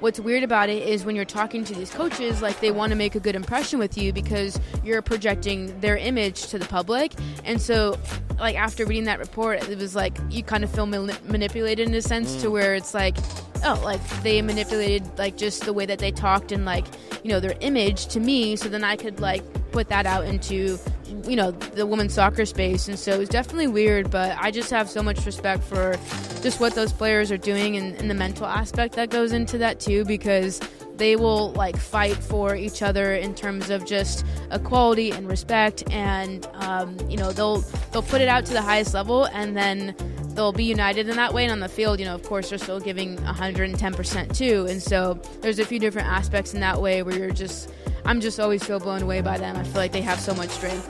what's weird about it is when you're talking to these coaches, like they want to make a good impression with you because you're projecting their image to the public. And so, like after reading that report, it was like you kind of feel manipulated in a sense mm. to where it's like, oh, like they manipulated like just the way that they talked and like you know their image to me, so then I could like put that out into you know the women's soccer space and so it's definitely weird but i just have so much respect for just what those players are doing and, and, the mental aspect that goes into that too because they will like fight for each other in terms of just equality and respect and um, you know they'll they'll put it out to the highest level and then they'll be united in that way and on the field you know of course they're still giving 110% too and so there's a few different aspects in that way where you're just i'm just always so blown away by them. I feel like they have so much strength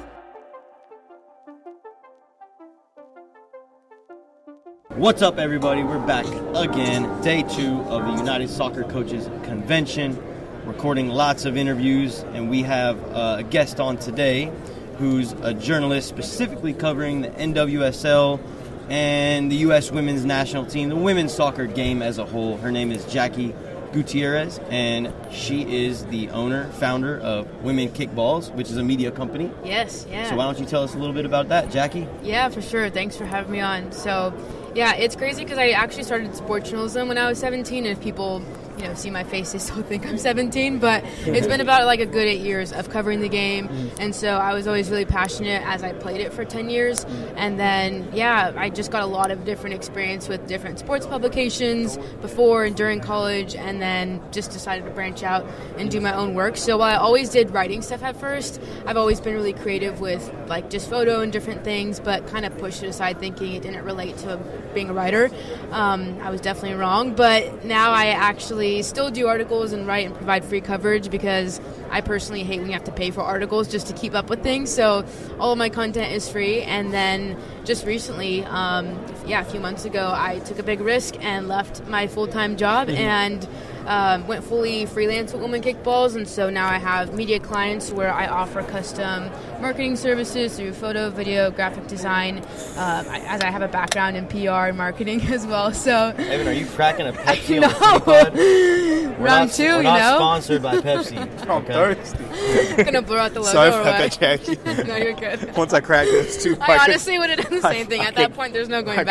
What's up, everybody? We're back again, day two of the United Soccer Coaches Convention, recording lots of interviews, and we have uh, a guest on today who's a journalist specifically covering the NWSL and the U.S. women's national team, the women's soccer game as a whole. Her name is Jackie Gutierrez, and she is the owner, founder of Women Kick Balls, which is a media company. Yes, yeah. So why don't you tell us a little bit about that, Jackie? Yeah, for sure. Thanks for having me on. So yeah, it's crazy because I actually started sports journalism when I was 17, and if people you know see my face, they still think I'm 17. But it's been about like a good eight years of covering the game, mm. and so I was always really passionate as I played it for 10 years. And then yeah, I just got a lot of different experience with different sports publications before and during college, and then just decided to branch out and do my own work. So while I always did writing stuff at first, I've always been really creative with like just photo and different things, but kind of pushed it aside, thinking it didn't relate to being a writer. Um, I was definitely wrong, but now I actually still do articles and write and provide free coverage because I personally hate when you have to pay for articles just to keep up with things. So all of my content is free. And then just recently, um, yeah, a few months ago, I took a big risk and left my full time job mm-hmm. and um, went fully freelance with Women Kick Balls, and so now I have media clients where I offer custom marketing services through photo, video, graphic design, uh, as I have a background in PR and marketing as well. So, Evan, are you cracking a Pepsi on the Round not, two, we're you know. sponsored by Pepsi. I'm thirsty. gonna blur out the logo. Sorry about that, Jackie. no, you're good. Once I crack this too, I, I honestly would have done the same I, thing. At that point, there's no going back.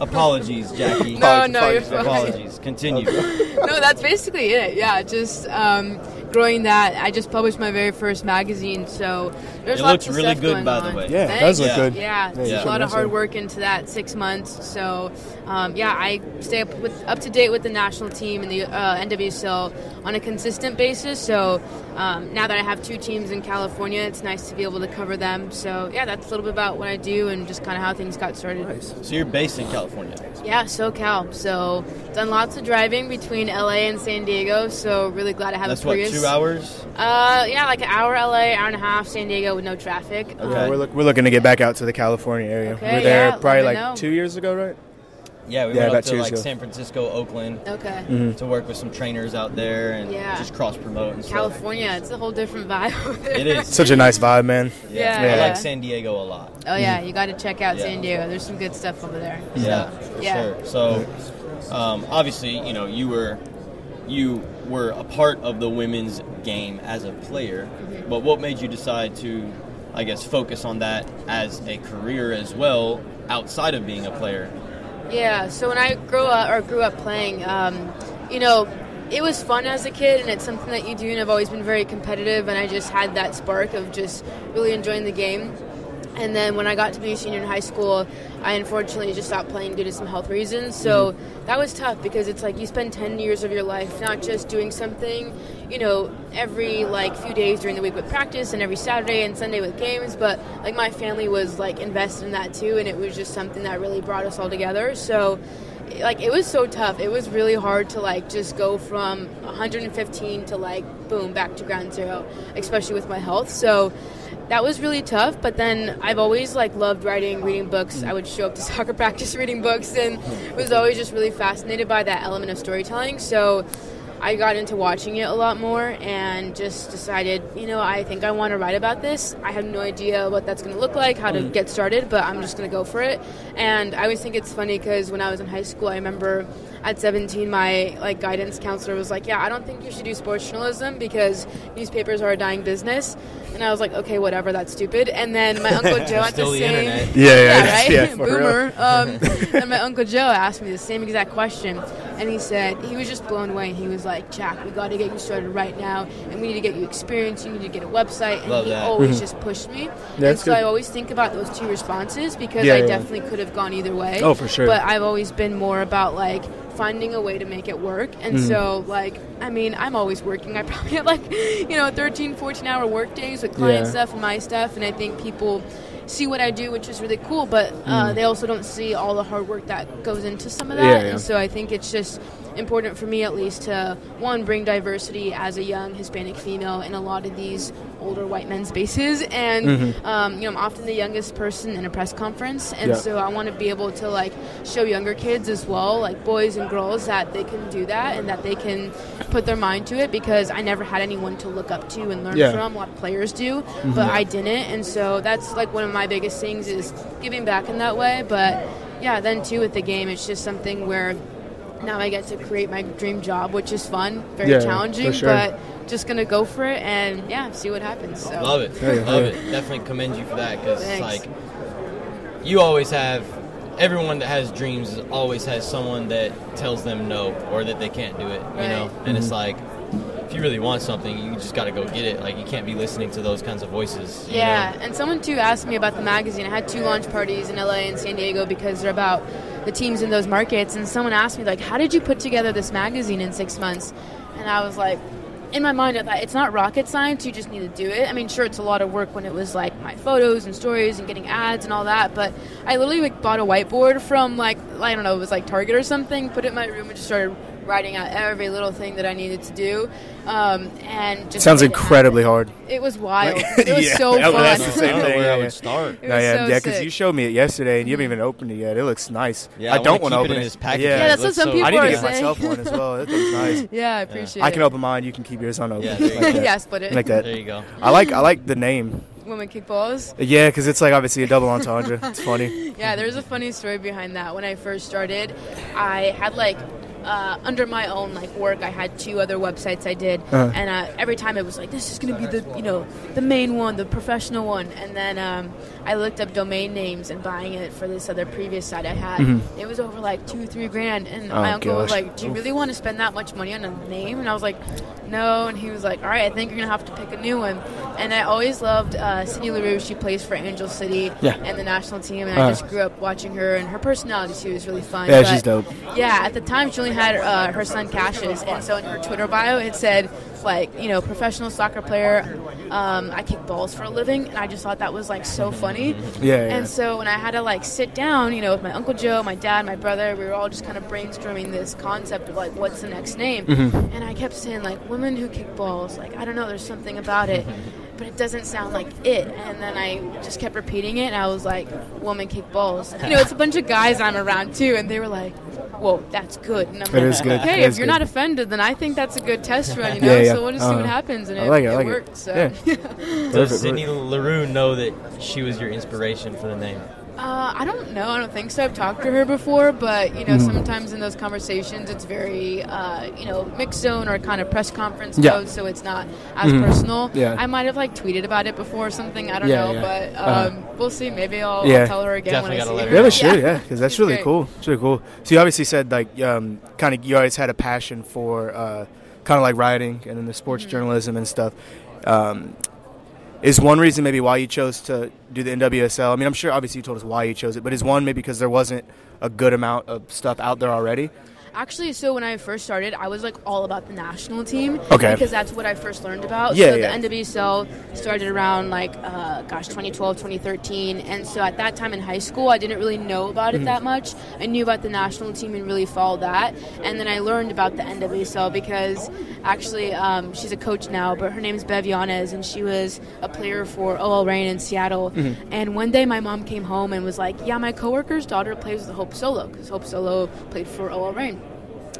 Apologies, Jackie. no, no, you're fine. Apologies. Continue. no, that's basically it. Yeah, just um, growing that. I just published my very first magazine, so there's it lots looks really good, by on. the way. Yeah, it does look yeah. good. Yeah, yeah. yeah. a lot of hard work into that six months. So, um, yeah, I stay up with up to date with the national team and the uh, NWSL on a consistent basis. So um, now that I have two teams in California, it's nice to be able to cover them. So yeah, that's a little bit about what I do and just kind of how things got started. Nice. So you're based in California. Yeah, SoCal. So done lots of driving between LA and San Diego. So really glad to have that's a Prius. What, two hours? Uh, yeah, like an hour LA, hour and a half San Diego with no traffic. Okay. Um, we're, look, we're looking to get back out to the California area. Okay, we're there yeah, probably like know. two years ago, right? Yeah, we yeah, went up to like ago. San Francisco, Oakland. Okay. Mm-hmm. To work with some trainers out there and yeah. just cross promote and California, stuff. it's a whole different vibe. it is such a nice vibe, man. Yeah, yeah. I like San Diego a lot. Oh yeah, you got to check out San Diego. There's some good stuff over there. Yeah, so, yeah. Sure. So, um, obviously, you know, you were you were a part of the women's game as a player, mm-hmm. but what made you decide to, I guess, focus on that as a career as well outside of being a player? Yeah. So when I grew up or grew up playing, um, you know, it was fun as a kid, and it's something that you do. And I've always been very competitive, and I just had that spark of just really enjoying the game. And then when I got to be a senior in high school, I unfortunately just stopped playing due to some health reasons. So mm-hmm. that was tough because it's like you spend 10 years of your life not just doing something, you know, every like few days during the week with practice and every Saturday and Sunday with games, but like my family was like invested in that too and it was just something that really brought us all together. So like it was so tough. It was really hard to like just go from 115 to like boom back to ground zero, especially with my health. So that was really tough but then i've always like loved writing reading books. Mm. I would show up to soccer practice reading books and was always just really fascinated by that element of storytelling. So I got into watching it a lot more and just decided, you know, I think I want to write about this. I have no idea what that's going to look like, how to mm. get started, but I'm just going to go for it. And I always think it's funny because when I was in high school, I remember at 17 my like guidance counselor was like yeah i don't think you should do sports journalism because newspapers are a dying business and i was like okay whatever that's stupid. And then my uncle joe at the the same internet. Yeah, yeah, yeah, right? yeah, boomer. Um, and my uncle joe asked me the same exact question. And he said he was just blown away. He was like jack we got to get you started right now. And we need to get you experience. You need to get a website. And Love he that. always just pushed me. And That's so i always think about those two responses because Yeah, i yeah. definitely could have gone either way. Oh, for sure. but I've always been more about like finding a way to make it work. And Mm-hmm. so, like, I mean, I'm always working. I probably have like, you know, 13, 14 hour work days with client Yeah. stuff and my stuff. And I think people see what I do, which is really cool, but uh, they also don't see all the hard work that goes into some of that. Mm. Yeah, yeah. And so I think it's just important for me at least to one bring diversity as a young Hispanic female in a lot of these older white men's spaces and Mm-hmm. um, you know I'm often the youngest person in a press conference and Yeah. so I want to be able to like show younger kids as well like boys and girls that they can do that and that they can put their mind to it because I never had anyone to look up to and learn Yeah. Mm-hmm. from a lot of players do but I didn't and so that's like one of my biggest things is giving back in that way but yeah then too with the game it's just something where now I get to create my dream job, which is fun, very Yeah, challenging, sure. but just gonna go for it and yeah, see what happens. So Love it. Yeah, yeah. Love it. Definitely commend you for that because it's like you always have everyone that has dreams always has someone that tells them no or that they can't do it. You know, and it's Mm-hmm. like if you really want something, you just got to go get it. Like you can't be listening to those kinds of voices. Yeah, know? and someone too asked me about the magazine. I had two launch parties in LA and San Diego because they're about the teams in those markets. And someone asked me like, "How did you put together this magazine in six months?" And I was like, in my mind, I thought it's not rocket science. You just need to do it. I mean, sure, it's a lot of work when it was like my photos and stories and getting ads and all that. But I literally like bought a whiteboard from like I don't know, it was like Target or something. Put it in my room and just started writing out every little thing that I needed to do. Um, and just Sounds made it incredibly hard. It was wild. It was Yeah, so that was- fun. that's the I same don't know thing, where I yeah. would start. It No, yeah, so yeah, because you showed me it yesterday and you haven't even opened it yet. It looks nice. Yeah, I I don't wanna want to keep it open in it. this package. Yeah, that's what looks some so people I need to get saying. myself one as well. That looks nice. Yeah, I appreciate I it. I can open mine. You can keep yours unopened. Yeah, there you like that. yeah, split it. Like that. There you go. I like I like the name. Women kick balls. Yeah, because it's like obviously a double entendre. It's funny. Yeah, there's a funny story behind that. When I first started, I had like uh, under my own like work, I had two other websites I did, Uh-huh. and uh, every time it was like, this is gonna be the you know the main one, the professional one, and then um, I looked up domain names and buying it for this other previous site I had. It was over like two, three grand, and Mm-hmm. Oh, my uncle was like, "Do you really want to spend that much money on a name?" And I was like, "No," and he was like, "All right, I think you're gonna have to pick a new one." And I always loved uh, Sydney Leroux. She plays for Angel City Yeah. and the national team, and Uh-huh. I just grew up watching her, and her personality too was really fun. Yeah, but- she's dope. Yeah, at the time she only had uh, her son Cassius, and so in her Twitter bio it said like you know professional soccer player. Um, I kick balls for a living, and I just thought that was like so funny. Yeah, yeah. And so when I had to like sit down, you know, with my uncle Joe, my dad, my brother, we were all just kind of brainstorming this concept of like what's the next name. Mm-hmm. And I kept saying like women who kick balls. Like I don't know, there's something about it. But it doesn't sound like it, and then I just kept repeating it, and I was like, "Woman kick balls." You know, it's a bunch of guys I'm around too, and they were like, "Whoa, that's good." And I'm It like, is good. "Okay, It if you're good. not offended, then I think that's a good test run." You know, Yeah, yeah. so we'll just see what Uh-huh. happens, and I it, like it, I like it. worked. So. Yeah. Does Perfect, Sydney Leroux know that she was your inspiration for the name? Uh, I don't know. I don't think so. I've talked to her before, but you know, Mm-hmm. sometimes in those conversations, it's very, uh, you know, mixed zone or kind of press conference Yeah. mode, so it's not as personal. Yeah. I might have like tweeted about it before or something. I don't Yeah, know, yeah. but Uh-huh. um, we'll see. Maybe I'll, Yeah. I'll tell her again Definitely when I see let her. her Yeah, know. should, yeah, because that's really great. cool. It's really cool. So you obviously said like um, kind of you always had a passion for uh, kind of like writing and then the sports Mm-hmm. journalism and stuff. Um, is one reason maybe why you chose to do the NWSL? I mean, I'm sure obviously you told us why you chose it, but is one maybe because there wasn't a good amount of stuff out there already? Actually, so when I first started, I was like all about the national team. Okay. Because that's what I first learned about. Yeah, so yeah. the NWSL started around like, uh, gosh, 2012, 2013. And so at that time in high school, I didn't really know about it Mm-hmm. that much. I knew about the national team and really followed that. And then I learned about the NWSL because actually um, she's a coach now, but her name's Bev Yanez, and she was a player for OL Reign in Seattle. Mm-hmm. And one day my mom came home and was like, yeah, my coworker's daughter plays with Hope Solo because Hope Solo played for OL Reign.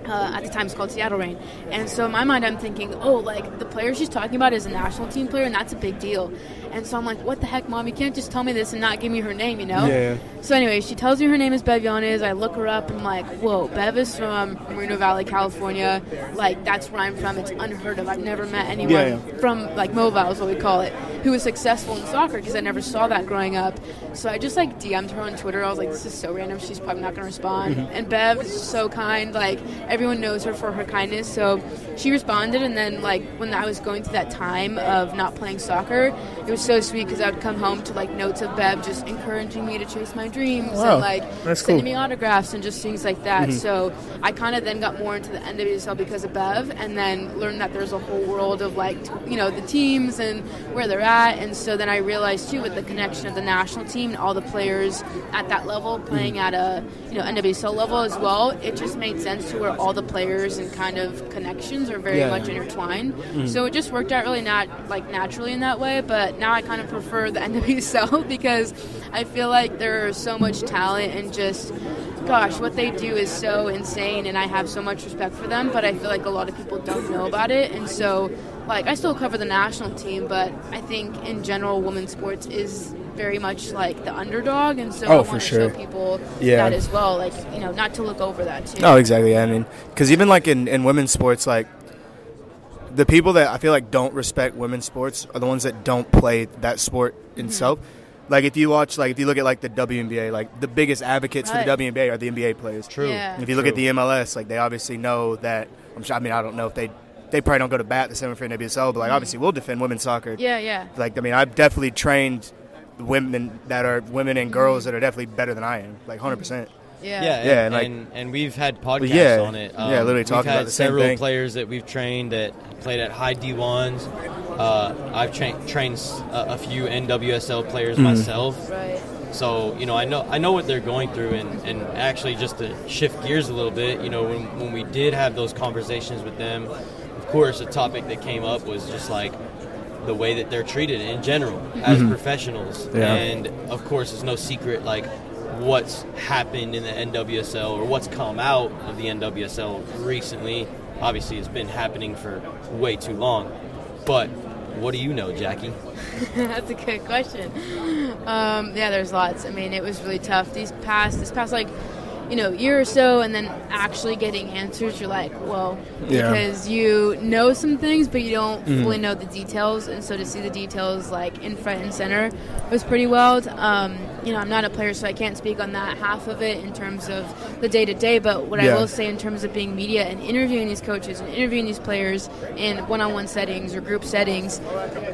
Uh, at the time, it's called Seattle Reign. And so in my mind, I'm thinking, oh, like the player she's talking about is a national team player, and that's a big deal. And so I'm like, what the heck, mom? You can't just tell me this and not give me her name, you know? Yeah. So anyway, she tells me her name is Bev Yanez. I look her up and I'm like, whoa, Bev is from Moreno Valley, California. Like that's where I'm from. It's unheard of. I've never met anyone Yeah, yeah. from like MoVal is what we call it, who was successful in soccer because I never saw that growing up. So I just like DM'd her on Twitter. I was like, this is so random. She's probably not gonna respond. Mm-hmm. And Bev is so kind. Like everyone knows her for her kindness. So she responded, and then like when I was going through that time of not playing soccer, it was so sweet because I would come home to like notes of Bev just encouraging me to chase my dreams Wow, and like that's sending cool. me autographs and just things like that. Mm-hmm. So I kind of then got more into the NWSL because of Bev, and then learned that there's a whole world of like t- you know the teams and where they're at. And so then I realized too with the connection of the national team and all the players at that level playing at a you know NWSL level as well, it just made sense to where all the players and kind of connections are very Yeah. much intertwined. So it just worked out really not like naturally in that way. But now I kind of prefer the NWSL because I feel like there's so much talent and just gosh, what they do is so insane, and I have so much respect for them. But I feel like a lot of people don't know about it, and so like I still cover the national team, but I think in general, women's sports is very much like the underdog, and so Oh, I want to sure. show people Yeah. that as well. Like you know, not to look over that too. Oh, exactly. Yeah, I mean, because even like in, in women's sports, like the people that I feel like don't respect women's sports are the ones that don't play that sport Mm-hmm. Itself. Like if you watch, like if you look at like the WNBA, like the biggest advocates right. for the WNBA are the NBA players. True. Yeah. And if you look at the MLS, like they obviously know that. I'm sure, I mean, I don't know if they they probably don't go to bat the same for NWSL, but like obviously we'll defend women's soccer. Mm-hmm. Yeah, yeah. Like I mean, I've definitely trained women that are women and girls that are definitely better than I am, like hundred percent. Yeah. Yeah, and, Yeah, and, like- and, and we've had podcasts yeah, on it. Um, yeah, literally we've talking had about the same several thing. players that we've trained that played at high D1s. Uh, I've tra- trained a few NWSL players Mm-hmm. myself. Right. So you know, I know I know what they're going through, and, and actually just to shift gears a little bit, you know, when, when we did have those conversations with them, of course, a topic that came up was just like the way that they're treated in general as professionals, Mm-hmm. Yeah. and of course, it's no secret like what's happened in the NWSL or what's come out of the NWSL recently. Obviously, it's been happening for way too long, but what do you know, Jackie? That's a good question. Um, yeah, there's lots. I mean, it was really tough. These past, this past like, you know, year or so, and then actually getting answers, you're like, well, Yeah. because you know some things, but you don't fully know the details, and so to see the details like in front and center was pretty wild. Um, you know, I'm not a player, so I can't speak on that half of it in terms of the day to day. But what I will say in terms of being media and interviewing these coaches and interviewing these players in one-on-one settings or group settings,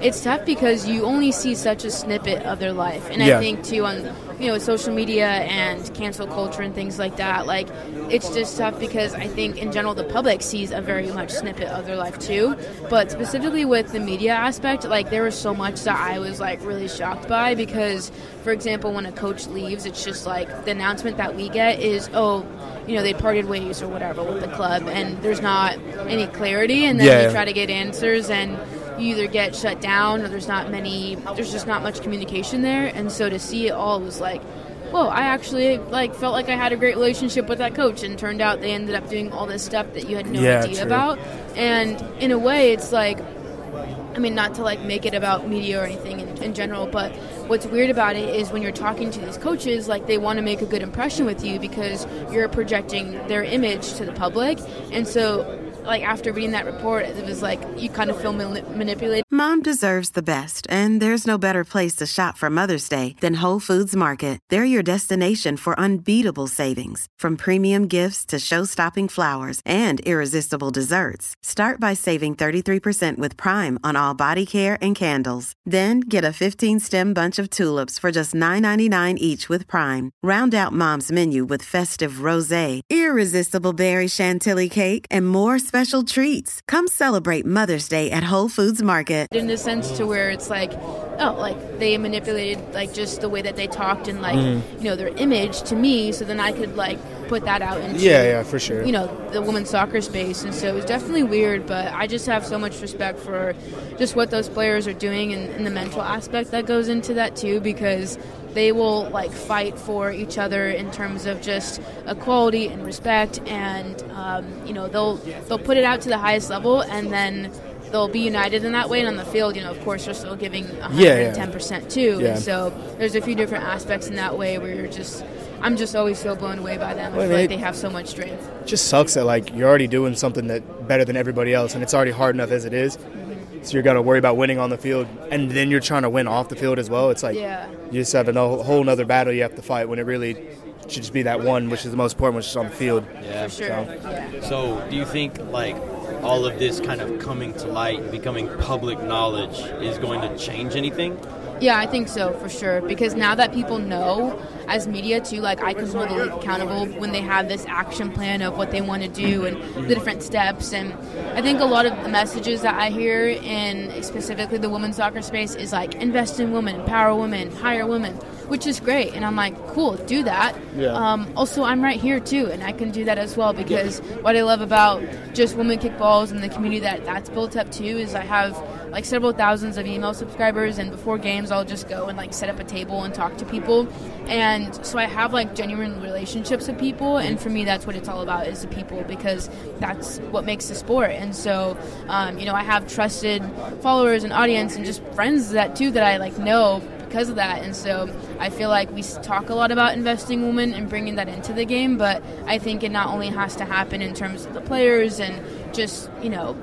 it's tough because you only see such a snippet of their life. And Yeah. I think too on you know social media and cancel culture and things like that, like it's just tough because I think in general the public sees a very much snippet of their life too. But specifically with the media aspect, like there was so much that I was like really shocked by because, for example, when a coach leaves, it's just like the announcement that we get is oh you know they parted ways or whatever with the club and there's not any clarity and then Yeah. you try to get answers and you either get shut down or there's not many there's just not much communication there and so to see it all was like whoa i actually like felt like i had a great relationship with that coach and turned out they ended up doing all this stuff that you had no Yeah, idea true. about and in a way it's like I mean, not to like make it about media or anything in, in general, but what's weird about it is when you're talking to these coaches, like they want to make a good impression with you because you're projecting their image to the public. And so, like after reading that report, it was like you kind of feel mani- manipulated. Mom deserves the best, and there's no better place to shop for Mother's Day than Whole Foods Market. They're your destination for unbeatable savings, from premium gifts to show-stopping flowers and irresistible desserts. Start by saving 33% with Prime on all body care and candles. Then get a 15-stem bunch of tulips for just $9.99 each with Prime. Round out Mom's menu with festive rosé, irresistible berry chantilly cake, and more special treats. Come celebrate Mother's Day at Whole Foods Market. in the sense to where it's like oh like they manipulated like just the way that they talked and like Mm-hmm. you know their image to me so then i could like put that out into Yeah, yeah, for sure. you know the women's soccer space and so it was definitely weird but i just have so much respect for just what those players are doing and, and the mental aspect that goes into that too because they will like fight for each other in terms of just equality and respect, and um, you know they'll they'll put it out to the highest level, and then they'll be united in that way. And on the field, you know, of course, they're still giving 110 percent too. Yeah. So there's a few different aspects in that way where you're just. I'm just always so blown away by them. I Well, feel like they have so much strength. It just sucks that like you're already doing something that better than everybody else, and it's already hard enough as it is. So you're gonna worry about winning on the field, and then you're trying to win off the field as well. It's like Yeah. you just have a whole nother battle you have to fight when it really should just be that one, which is the most important, which is on the field. Yeah. For sure. Yeah. So, do you think like all of this kind of coming to light, and becoming public knowledge, is going to change anything? Yeah, I think so for sure. Because now that people know, as media too, like I can hold the league accountable when they have this action plan of what they want to do and the different steps. And I think a lot of the messages that I hear in specifically the women's soccer space is like invest in women, empower women, hire women, which is great. And I'm like, cool, do that. Yeah. Um, also, I'm right here too, and I can do that as well because what I love about just Women Kick Balls and the community that that's built up too is I have like several thousands of email subscribers, and before games, I'll just go and like set up a table and talk to people, and so I have like genuine relationships with people, and for me, that's what it's all about is the people because that's what makes the sport, and so um, you know I have trusted followers and audience and just friends that too that I like know because of that. And so I feel like we talk a lot about investing women and bringing that into the game, but I think it not only has to happen in terms of the players and just, you know,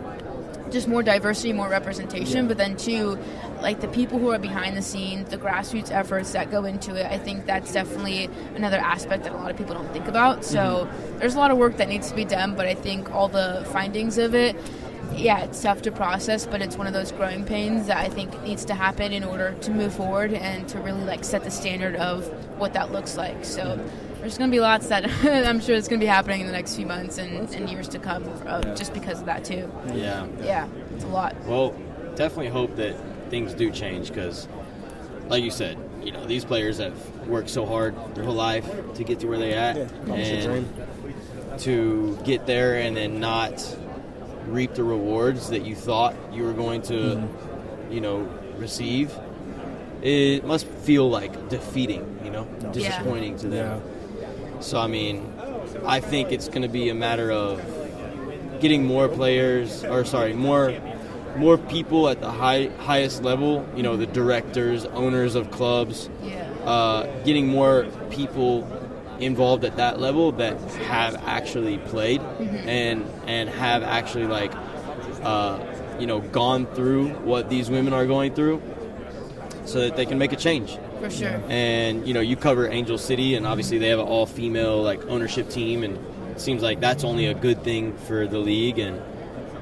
just more diversity, more representation, but then too, like the people who are behind the scenes, the grassroots efforts that go into it. I think that's definitely another aspect that a lot of people don't think about. So there's a lot of work that needs to be done, but I think all the findings of it yeah, it's tough to process, but it's one of those growing pains that I think needs to happen in order to move forward and to really like set the standard of what that looks like. So there's going to be lots that I'm sure is going to be happening in the next few months and, and years to come, uh, just because of that too. Yeah. Yeah, it's a lot. Well, definitely hope that things do change because, like you said, you know these players have worked so hard their whole life to get to where they at, and to get there and then not reap the rewards that you thought you were going to, you know, receive. It must feel like defeating, you know, disappointing to them. So I mean, I think it's going to be a matter of getting more players, or sorry, more more people at the high highest level. You know, the directors, owners of clubs, Yeah. uh, getting more people involved at that level that have actually played and and have actually like uh, you know gone through what these women are going through, so that they can make a change For sure. and you know you cover Angel City, and obviously they have an all-female like ownership team, and it seems like that's only a good thing for the league. And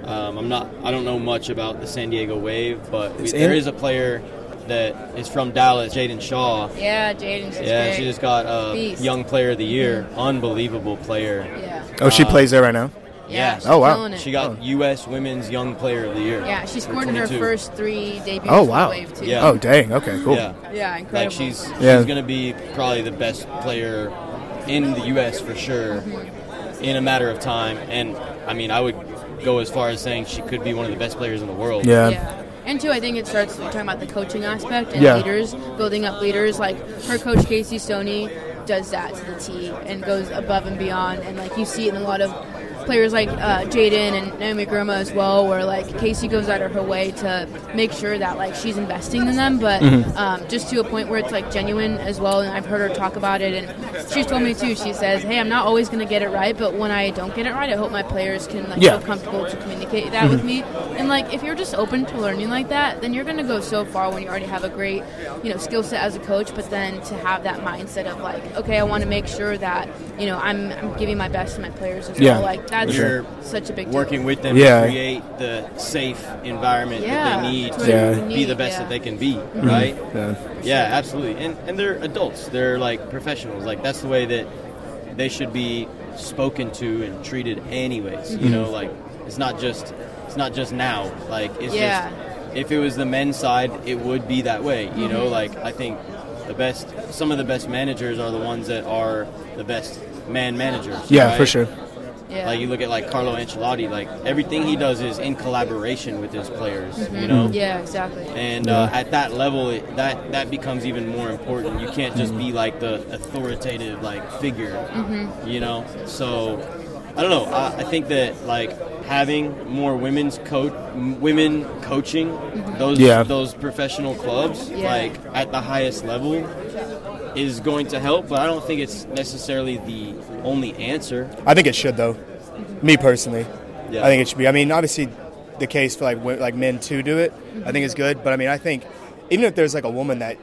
um, I'm not, I don't know much about the San Diego Wave, but we, It's there in- is a player that is from Dallas, Jaedyn Shaw. Yeah, Jaedyn. just Yeah, great. she just got uh, Beast. Young Player of the Year, unbelievable player. Yeah. Oh, she plays there right now. Yeah. she's Oh, wow. She got U.S. Women's Young Player of the Year. Yeah, she for scored in her first three debuts. Oh wow. the Wave too. Yeah. Oh dang. Okay. Cool. Yeah. Yeah, incredible. Like she's she's Yeah. going to be probably the best player in the U.S. for sure in a matter of time. And I mean, I would go as far as saying she could be one of the best players in the world. Yeah. Yeah. And two, I think it starts we're talking about the coaching aspect and Yeah. leaders, building up leaders. Like her coach Casey Stoney does that to the T and goes above and beyond. And like you see it in a lot of players like uh, Jaedyn and Naomi Girma as well, where like Casey goes out of her way to make sure that like she's investing in them, but Mm-hmm. um, just to a point where it's like genuine as well. And I've heard her talk about it, and she's told me too. She says, "Hey, I'm not always going to get it right, but when I don't get it right, I hope my players can like Yeah. Mm-hmm. feel comfortable to communicate that with me." And like if you're just open to learning like that, then you're going to go so far when you already have a great, you know, skill set as a coach. But then to have that mindset of like, okay, I want to make sure that you know I'm, I'm giving my best to my players as Yeah. well. Like that's You're such a big deal. Working with them Yeah. to create the safe environment Yeah. that they need to what you be the best yeah. that they can be, right? Yeah. Yeah, absolutely. And and they're adults. They're like professionals. Like that's the way that they should be spoken to and treated anyways. Mm-hmm. You know, like it's not just it's not just now. Like it's Yeah. just if it was the men's side, it would be that way. You know, Mm-hmm. like I think the best some of the best managers are the ones that are the best man managers. Yeah, right? for sure. Yeah. Like you look at like Carlo Ancelotti, like everything he does is in collaboration with his players. You know. Mm-hmm. Yeah, exactly. And uh, at that level, it, that that becomes even more important. You can't just be like the authoritative like figure, Mm-hmm. you know. So I don't know. I, I think that like having more women's coach, women coaching those Yeah. those professional clubs, Yeah. like at the highest level, is going to help. But I don't think it's necessarily the only answer. I think it should though. Me personally, Yeah. I think it should be. I mean, obviously, the case for like like men to do it, I think is good. But I mean, I think even if there's like a woman that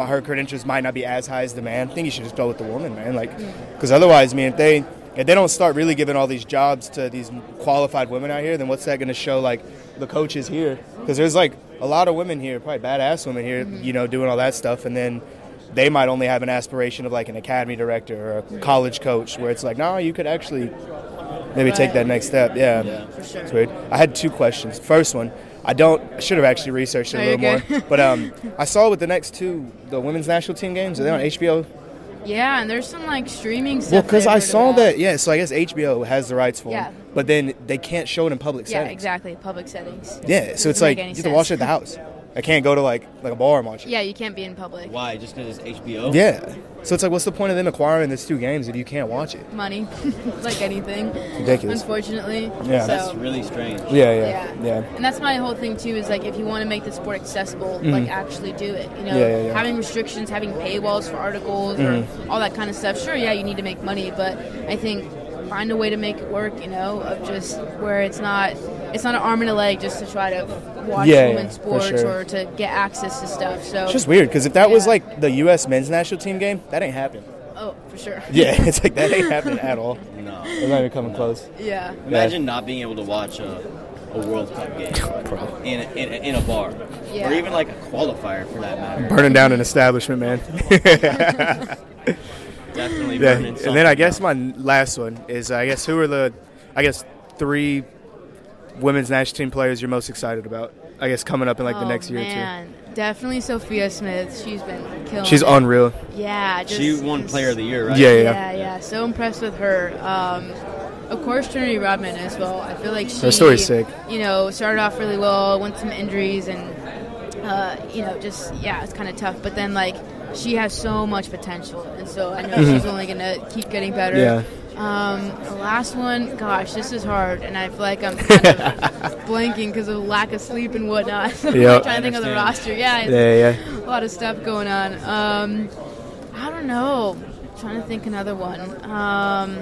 her credentials might not be as high as the man, I think you should just go with the woman, man. Like, because otherwise, I mean, if they if they don't start really giving all these jobs to these qualified women out here, then what's that going to show like the coaches here? Because there's like a lot of women here, probably badass women here, you know, doing all that stuff, and then they might only have an aspiration of like an academy director or a college coach, where it's like, no, you could actually maybe take that next step. Yeah, Yeah. Sure. It's weird. I had two questions. First one, I don't I should have actually researched it a little more, but um, I saw with the next two the women's national team games. Are they on HBO? Yeah, and there's some like streaming stuff. Well, because I saw about. that. Yeah, so I guess HBO has the rights for Yeah. them, but then they can't show it in public settings. Yeah, settings. exactly. Public settings. Yeah, so it's Doesn't like you any have to watch it at the house. I can't go to like like a bar and watch it. Yeah, you can't be in public. Why? Just because it's HBO? Yeah. So it's like, what's the point of them acquiring these two games if you can't watch it? Money, like anything. Ridiculous. Unfortunately. Yeah. So, That's really strange. Yeah, yeah, yeah. yeah. And that's my whole thing too. Is like if you want to make the sport accessible, like actually do it. You know, Mm-hmm. Yeah, yeah, yeah. having restrictions, having paywalls for articles, or Mm-hmm. all that kind of stuff. Sure, yeah, you need to make money, but I think find a way to make it work. You know, of just where it's not it's not an arm and a leg just to try to watch Yeah, yeah, women's for sports sure. or to get access to stuff. So It's just weird because if that was like the U.S. men's national team game, that ain't happening. oh, for sure. Yeah, it's like that ain't happening at all. No. They're not even coming close. Yeah. Imagine not being able to watch a, a World Cup game in, a- in, a- in a bar, Yeah. or even like a qualifier for that matter. Burning down an establishment, man. Definitely Yeah, burning. and then I guess down. my last one is I guess who are the I guess three women's national team players you're most excited about? I guess coming up in like the Oh, next year man. Definitely Sophia Smith. She's been killing. She's it. unreal. Yeah, just, she won Player of the Year, right? Yeah, yeah. Yeah, yeah. So impressed with her. Um, of course, Trinity Rodman as well. I feel like she, Her story's sick. You know, started off really well, went some injuries, and uh, you know, just yeah, it's kind of tough. But then like she has so much potential, and so I know she's only gonna keep getting better. Yeah. Um, the last one, gosh, this is hard, and I feel like I'm kind of blanking because of lack of sleep and whatnot. So I'm trying to think of the roster. Yeah, it's- Yeah, yeah. a lot of stuff going on. Um, I don't know. trying to think another one. Um,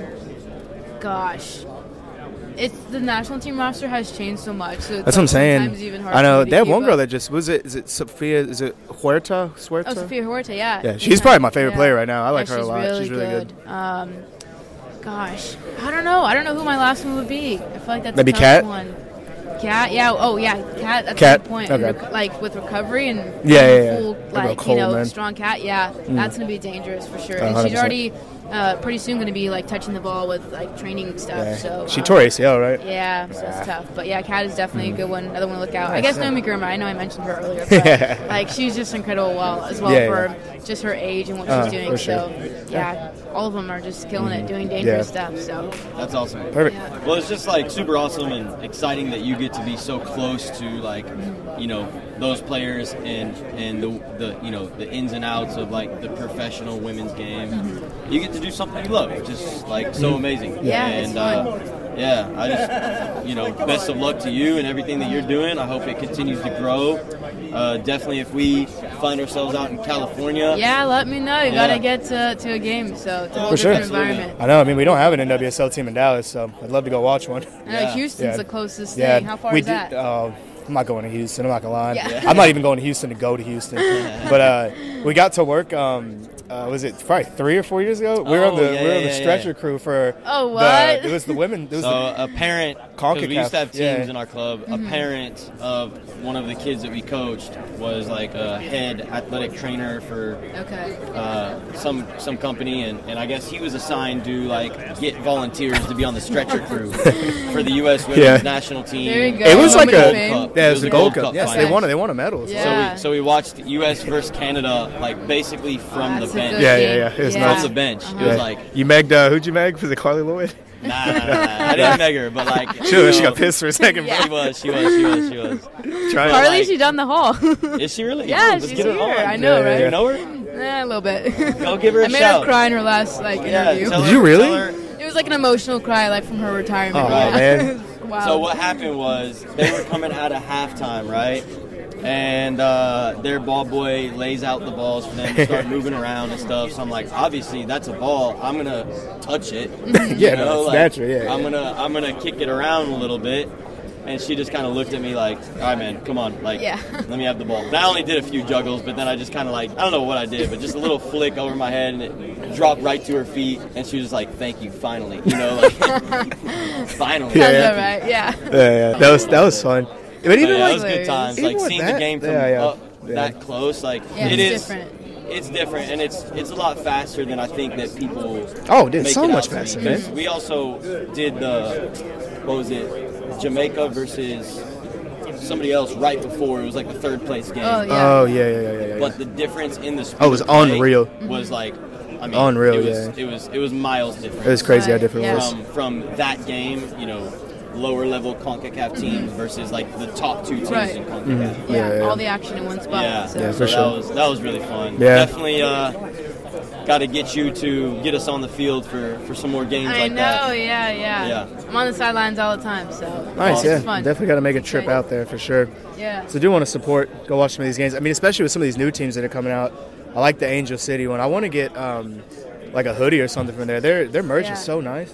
gosh, it's the national team roster has changed so much. So it's That's what I'm saying. even I know me to they have one girl that just was it. Is it Sofia? Is it Huerta? Huerta? Oh, Sofia Huerta, yeah. Yeah, she's probably my favorite Yeah. player right now. I like Yeah, her a lot. Really She's really good. Um, gosh, I don't know. I don't know who my last one would be. I feel like that's Maybe Kat? one. Cat, yeah. Oh, yeah, cat. That's good point. Okay. Rec- like with recovery and Yeah, yeah, yeah. full, Like cold, you know, man. strong cat. Yeah, mm. that's gonna be dangerous for sure. And she's 100%. already uh, pretty soon gonna be like touching the ball with like training stuff. Yeah. So she um, tore ACL, right? Yeah, so it's tough. But yeah, Kat is definitely Mm. a good one. Another one to look out. I guess yeah. Naomi Girma. I know I mentioned her earlier, but like she's just incredible. Well, as well Yeah, for just her age and what Uh, she's doing. for sure. So yeah, all of them are just killing it, doing dangerous stuff. So That's awesome. Perfect. yeah. Well, it's just like super awesome and exciting that you get to be so close to like, you know, those players and and the the you know the ins and outs of like the professional women's game. You get to do something you love, which is like so amazing. Yeah, and it's uh, fun. yeah, I just you know best of luck to you and everything that you're doing. I hope it continues to grow. Uh, definitely, if we find ourselves out in California, Yeah, let me know. You Yeah. gotta get to, to a game, so it's a whole For sure. different environment. I know. I mean, we don't have an NWSL team in Dallas, so I'd love to go watch one. I know Yeah. Houston's Yeah. the closest Yeah, thing. How far we is did- that? Uh, I'm not going to Houston. I'm not gonna lie. Yeah. I'm not even going to Houston to go to Houston. but uh, we got to work. Um, uh, was it probably three or four years ago? we were on Oh, the yeah, we were on the yeah, stretcher yeah. crew for. Oh, the- what? it was the women. It was So the, a parent, because we used to have teams yeah. in our club. Mm-hmm. A parent of one of the kids that we coached was like a head athletic trainer for okay. uh, some some company, and, and I guess he was assigned to like get volunteers to be on the stretcher crew for the U.S. women's Yeah. national team. There you go. it was like Moment a of fame. yeah, it was a gold cup. Yes, final. they won. it. They won a medal. Yeah. So we so we watched U.S. versus Canada like basically from That's the a bench. Yeah, yeah, yeah. It was From nuts. the bench, it Uh-huh. was Yeah. like you megged. Uh, who'd you meg? Was it Carli Lloyd? Nah, nah, nah, nah. I didn't meg her, but like She, you she got pissed for a second. Yeah. She was, she was, she was, she was. Try Carli- Carli, she done the hall. Is she really? Yeah, Let's she's get her here. on. I know, Yeah, right? You know her? Eh, a little bit. Go give her a I made shout. her cry in her last like Yeah, interview. tell Did you really? It was like an emotional cry, like from her retirement. Oh, yeah. man. wow. So what happened was they were coming out of halftime, right? And uh, their ball boy lays out the balls for them to start moving around and stuff. So I'm like, obviously that's a ball. I'm gonna touch it. Yeah, You no, know, like, natural, yeah, I'm yeah. gonna I'm gonna kick it around a little bit. And she just kind of looked at me like, "All right, man, come on, like, Yeah. let me have the ball." And I only did a few juggles, but then I just kind of like, I don't know what I did, but just a little flick over my head, and it dropped right to her feet, and she was just like, "Thank you, finally," you know, like, finally. Yeah, yeah. alright, yeah. Yeah, yeah. That was that was fun. But But even yeah, it like was good times. even Like seeing that- the game from yeah, yeah. up Yeah. that close, like Yeah, it it's is. different. It's different, and it's it's a lot faster than I think that people. Oh, dude, make so it much out to be. faster, man. We also did the what was it, Jamaica versus somebody else right before. It was like the third place game. Oh, yeah. Oh yeah, yeah, yeah, yeah. yeah. But the difference in the Oh, it was of play unreal. Was like, I mean, Unreal, It was, yeah. It was it was miles different It was crazy how Right, different it was. from from that game. You know, lower level Concacaf teams versus like the top two teams Right. in Concacaf. Yeah, Mm-hmm. Yeah, yeah. all the action in one spot. Yeah, so. Yeah, for so sure. That was that was really fun. Yeah. definitely. Uh, Got to get you to get us on the field for, for some more games I like know, that. yeah, yeah, Yeah. I'm on the sidelines all the time, so Nice, it's yeah. fun. Definitely got to make a trip great. out there for sure. Yeah. So I do want to support, go watch some of these games. I mean, especially with some of these new teams that are coming out. I like the Angel City one. I want to get um, like a hoodie or something from there. Their their merch Yeah. is so nice.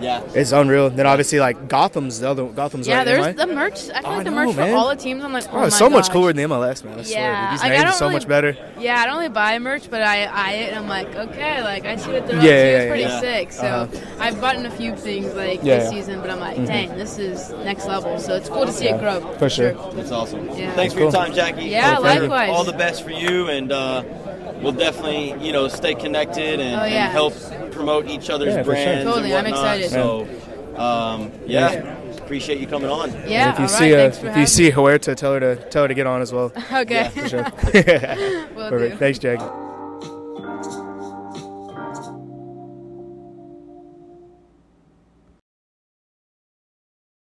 Yeah, It's unreal. Then obviously like Gotham's the other Gotham's Yeah, right there's in the merch. I feel I like the know, merch for all the teams. I'm like, oh, Oh, it's my so much cooler than the MLS, man. I. Yeah, dude. These like, I names are don't so really- much better. Yeah, I don't really buy merch, but I eye it and I'm like, okay, like I see what they're Yeah, up to. yeah, It's yeah, pretty yeah. sick. So Uh-huh. I've bought a few things like Yeah, this yeah. season, but I'm like, dang, this is next level. So it's cool to see it grow. For sure. it's awesome. Yeah. Thanks for your time, Jackie. Yeah, All the- likewise. All the best for you, and uh, we'll definitely you know stay connected and, Oh, and help promote each other's Yeah, for sure. brands. and Totally, I'm excited. So, um, yeah, appreciate you coming on. Yeah, if you all see right, uh, thanks for if you having see Huerta, tell her to tell her to get on as well. me. okay, For sure. will Perfect. do. Thanks, Jackie.